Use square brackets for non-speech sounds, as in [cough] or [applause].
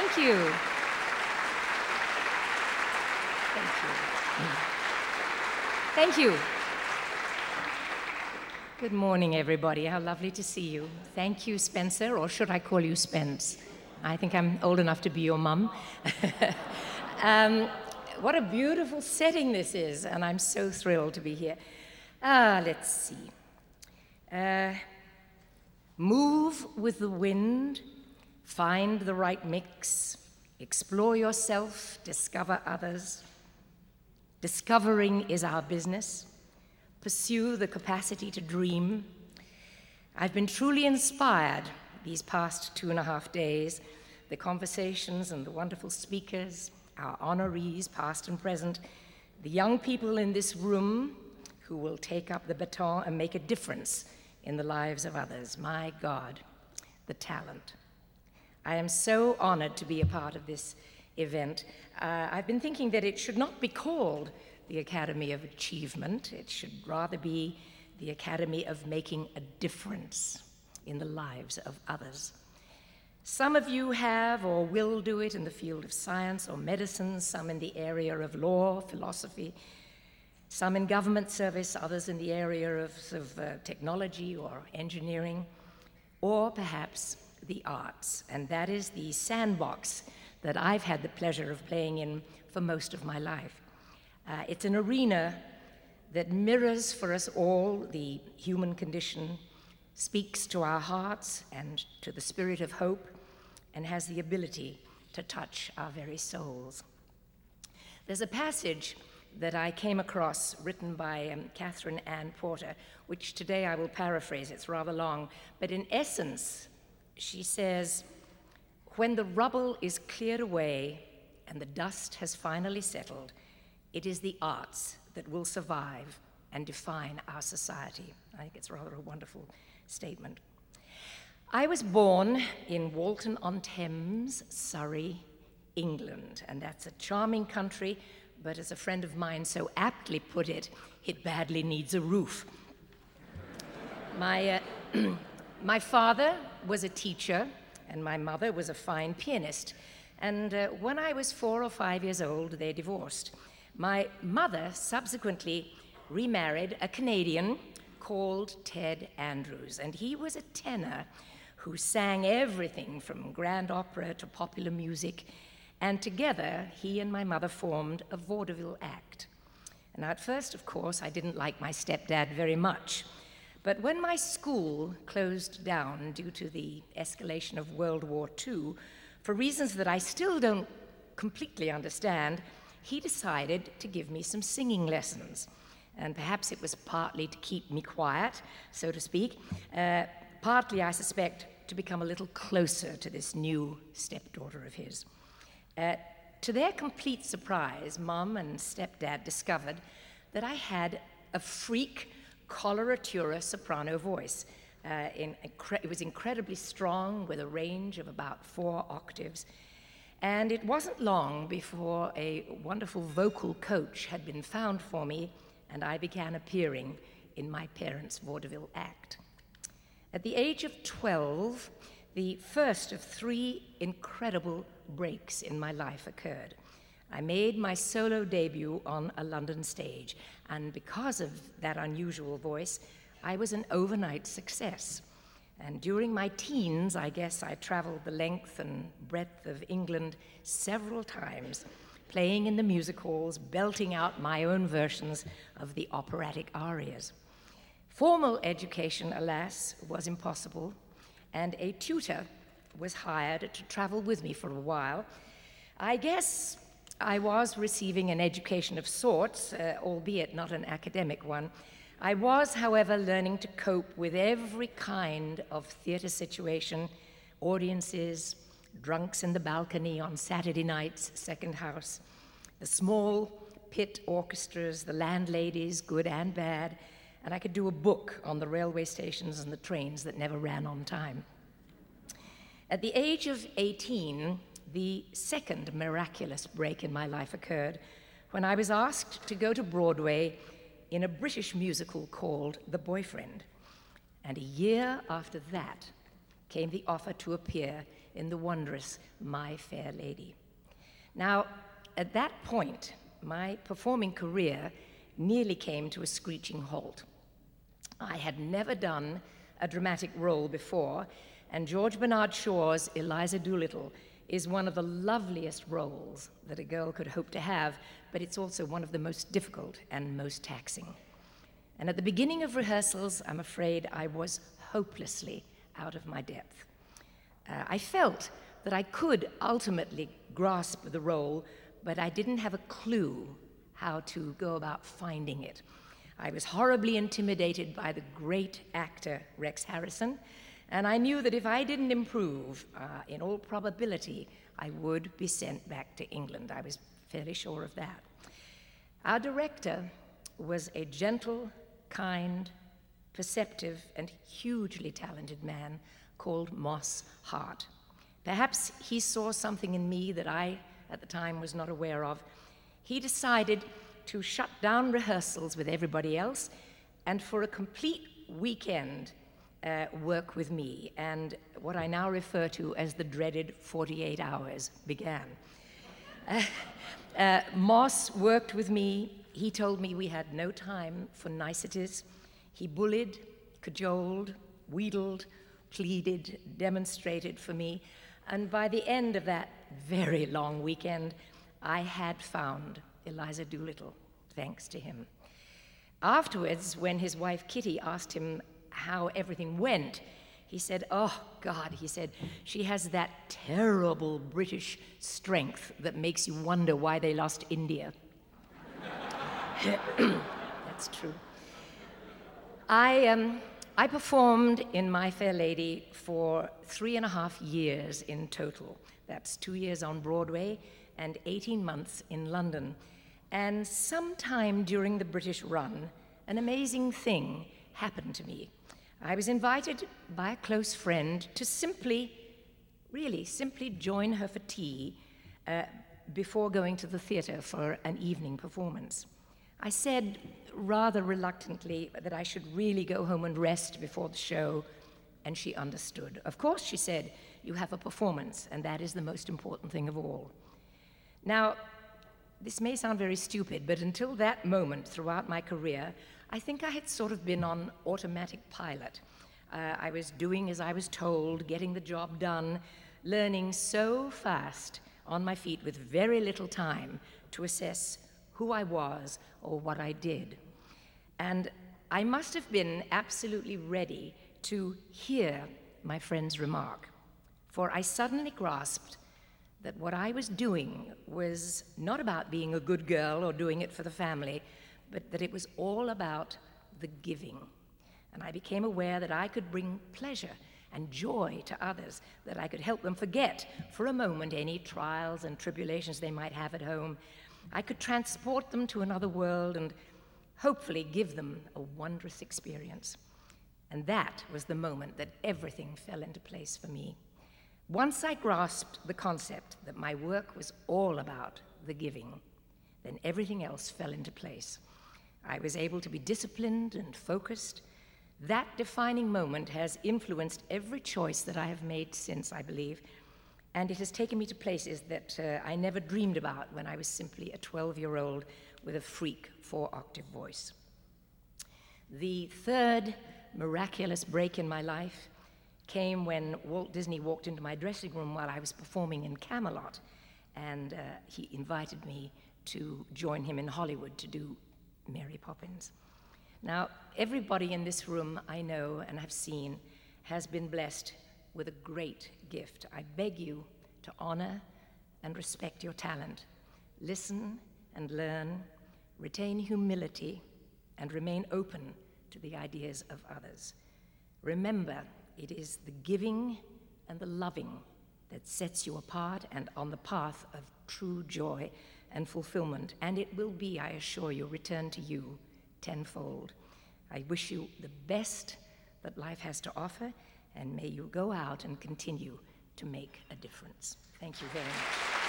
Thank you. Thank you. Thank you. Good morning, everybody. How lovely to see you. Thank you, Spencer, or should I call you Spence? I think I'm old enough to be your mum. [laughs] um, what a beautiful setting this is, and I'm so thrilled to be here. Ah, let's see. Uh, move with the wind, find the right mix, explore yourself, discover others. Discovering is our business. Pursue the capacity to dream. I've been truly inspired these past two and a half days. The conversations and the wonderful speakers, our honorees, past and present, the young people in this room who will take up the baton and make a difference in the lives of others. My God, the talent. I am so honored to be a part of this event. Uh, I've been thinking that it should not be called the Academy of Achievement, it should rather be the Academy of Making a Difference in the lives of others. Some of you have or will do it in the field of science or medicine, some in the area of law, philosophy, some in government service, others in the area of, of uh, technology or engineering, or perhaps the arts. And that is the sandbox that I've had the pleasure of playing in for most of my life. Uh, it's an arena that mirrors for us all the human condition, speaks to our hearts and to the spirit of hope, and has the ability to touch our very souls. There's a passage that I came across written by um, Katherine Anne Porter, which today I will paraphrase, it's rather long, but in essence, she says, When the rubble is cleared away and the dust has finally settled, it is the arts that will survive and define our society. I think it's rather a wonderful statement. I was born in Walton on Thames, Surrey, England, and that's a charming country, but as a friend of mine so aptly put it, it badly needs a roof. my, uh, [clears throat] my father was a teacher, and my mother was a fine pianist. And uh, when I was four or five years old, they divorced. My mother subsequently remarried a Canadian called Ted Andrews, and he was a tenor who sang everything from grand opera to popular music, and together he and my mother formed a vaudeville act. And at first, of course, I didn't like my stepdad very much. But when my school closed down due to the escalation of World War II, for reasons that I still don't completely understand, he decided to give me some singing lessons. And perhaps it was partly to keep me quiet, so to speak, uh, partly, I suspect, to become a little closer to this new stepdaughter of his. Uh, to their complete surprise, mom and stepdad discovered that I had a freak coloratura soprano voice. Uh, in, it was incredibly strong with a range of about four octaves. And it wasn't long before a wonderful vocal coach had been found for me, and I began appearing in my parents' vaudeville act. At the age of 12, the first of three incredible breaks in my life occurred. I made my solo debut on a London stage, and because of that unusual voice, I was an overnight success. And during my teens, I guess I traveled the length and breadth of England several times, playing in the music halls, belting out my own versions of the operatic arias. Formal education, alas, was impossible, and a tutor was hired to travel with me for a while. I guess I was receiving an education of sorts, uh, albeit not an academic one. I was, however, learning to cope with every kind of theater situation audiences, drunks in the balcony on Saturday nights, second house, the small pit orchestras, the landladies, good and bad, and I could do a book on the railway stations and the trains that never ran on time. At the age of 18, the second miraculous break in my life occurred when I was asked to go to Broadway in a British musical called The Boy Friend. And a year after that came the offer to appear in the wondrous My Fair Lady. Now, at that point, my performing career nearly came to a screeching halt. I had never done a dramatic role before, and George Bernard Shaw's Eliza Doolittle is one of the loveliest roles that a girl could hope to have, but it's also one of the most difficult and most taxing. And at the beginning of rehearsals, I'm afraid I was hopelessly out of my depth. Uh, I felt that I could ultimately grasp the role, but I didn't have a clue how to go about finding it. I was horribly intimidated by the great actor Rex Harrison, and I knew that if I didn't improve, uh, in all probability, I would be sent back to England. I was fairly sure of that. Our director was a gentle, kind, perceptive, and hugely talented man called Moss Hart. Perhaps he saw something in me that I, at the time, was not aware of. He decided to shut down rehearsals with everybody else and for a complete weekend uh, work with me. And what I now refer to as the dreaded 48 hours began. Uh, uh, Moss worked with me. He told me we had no time for niceties. He bullied, cajoled, wheedled, pleaded, demonstrated for me. And by the end of that very long weekend, I had found Eliza Doolittle, thanks to him. Afterwards, when his wife Kitty asked him how everything went, he said, Oh, God, he said, she has that terrible British strength that makes you wonder why they lost India. [coughs] That's true. I, um, I performed in My Fair Lady for three and a half years in total. That's two years on Broadway and 18 months in London. And sometime during the British run, an amazing thing happened to me. I was invited by a close friend to simply, really, simply join her for tea uh, before going to the theatre for an evening performance. I said rather reluctantly that I should really go home and rest before the show, and she understood. Of course, she said, you have a performance, and that is the most important thing of all. Now, this may sound very stupid, but until that moment throughout my career, I think I had sort of been on automatic pilot. Uh, I was doing as I was told, getting the job done, learning so fast on my feet with very little time to assess who I was or what I did. And I must have been absolutely ready to hear my friend's remark, for I suddenly grasped that what I was doing was not about being a good girl or doing it for the family, but that it was all about the giving. And I became aware that I could bring pleasure and joy to others, that I could help them forget for a moment any trials and tribulations they might have at home. I could transport them to another world and hopefully give them a wondrous experience. And that was the moment that everything fell into place for me. Once I grasped the concept that my work was all about the giving, then everything else fell into place. I was able to be disciplined and focused. That defining moment has influenced every choice that I have made since, I believe, and it has taken me to places that uh, I never dreamed about when I was simply a 12 year old with a freak four octave voice. The third miraculous break in my life came when Walt Disney walked into my dressing room while I was performing in Camelot, and uh, he invited me to join him in Hollywood to do Mary Poppins. Now, everybody in this room I know and have seen has been blessed with a great gift. I beg you to honor and respect your talent. Listen and learn, retain humility, and remain open to the ideas of others. Remember, it is the giving and the loving that sets you apart and on the path of true joy and fulfillment, and it will be, I assure you, returned to you tenfold. I wish you the best that life has to offer, and may you go out and continue to make a difference. Thank you very much.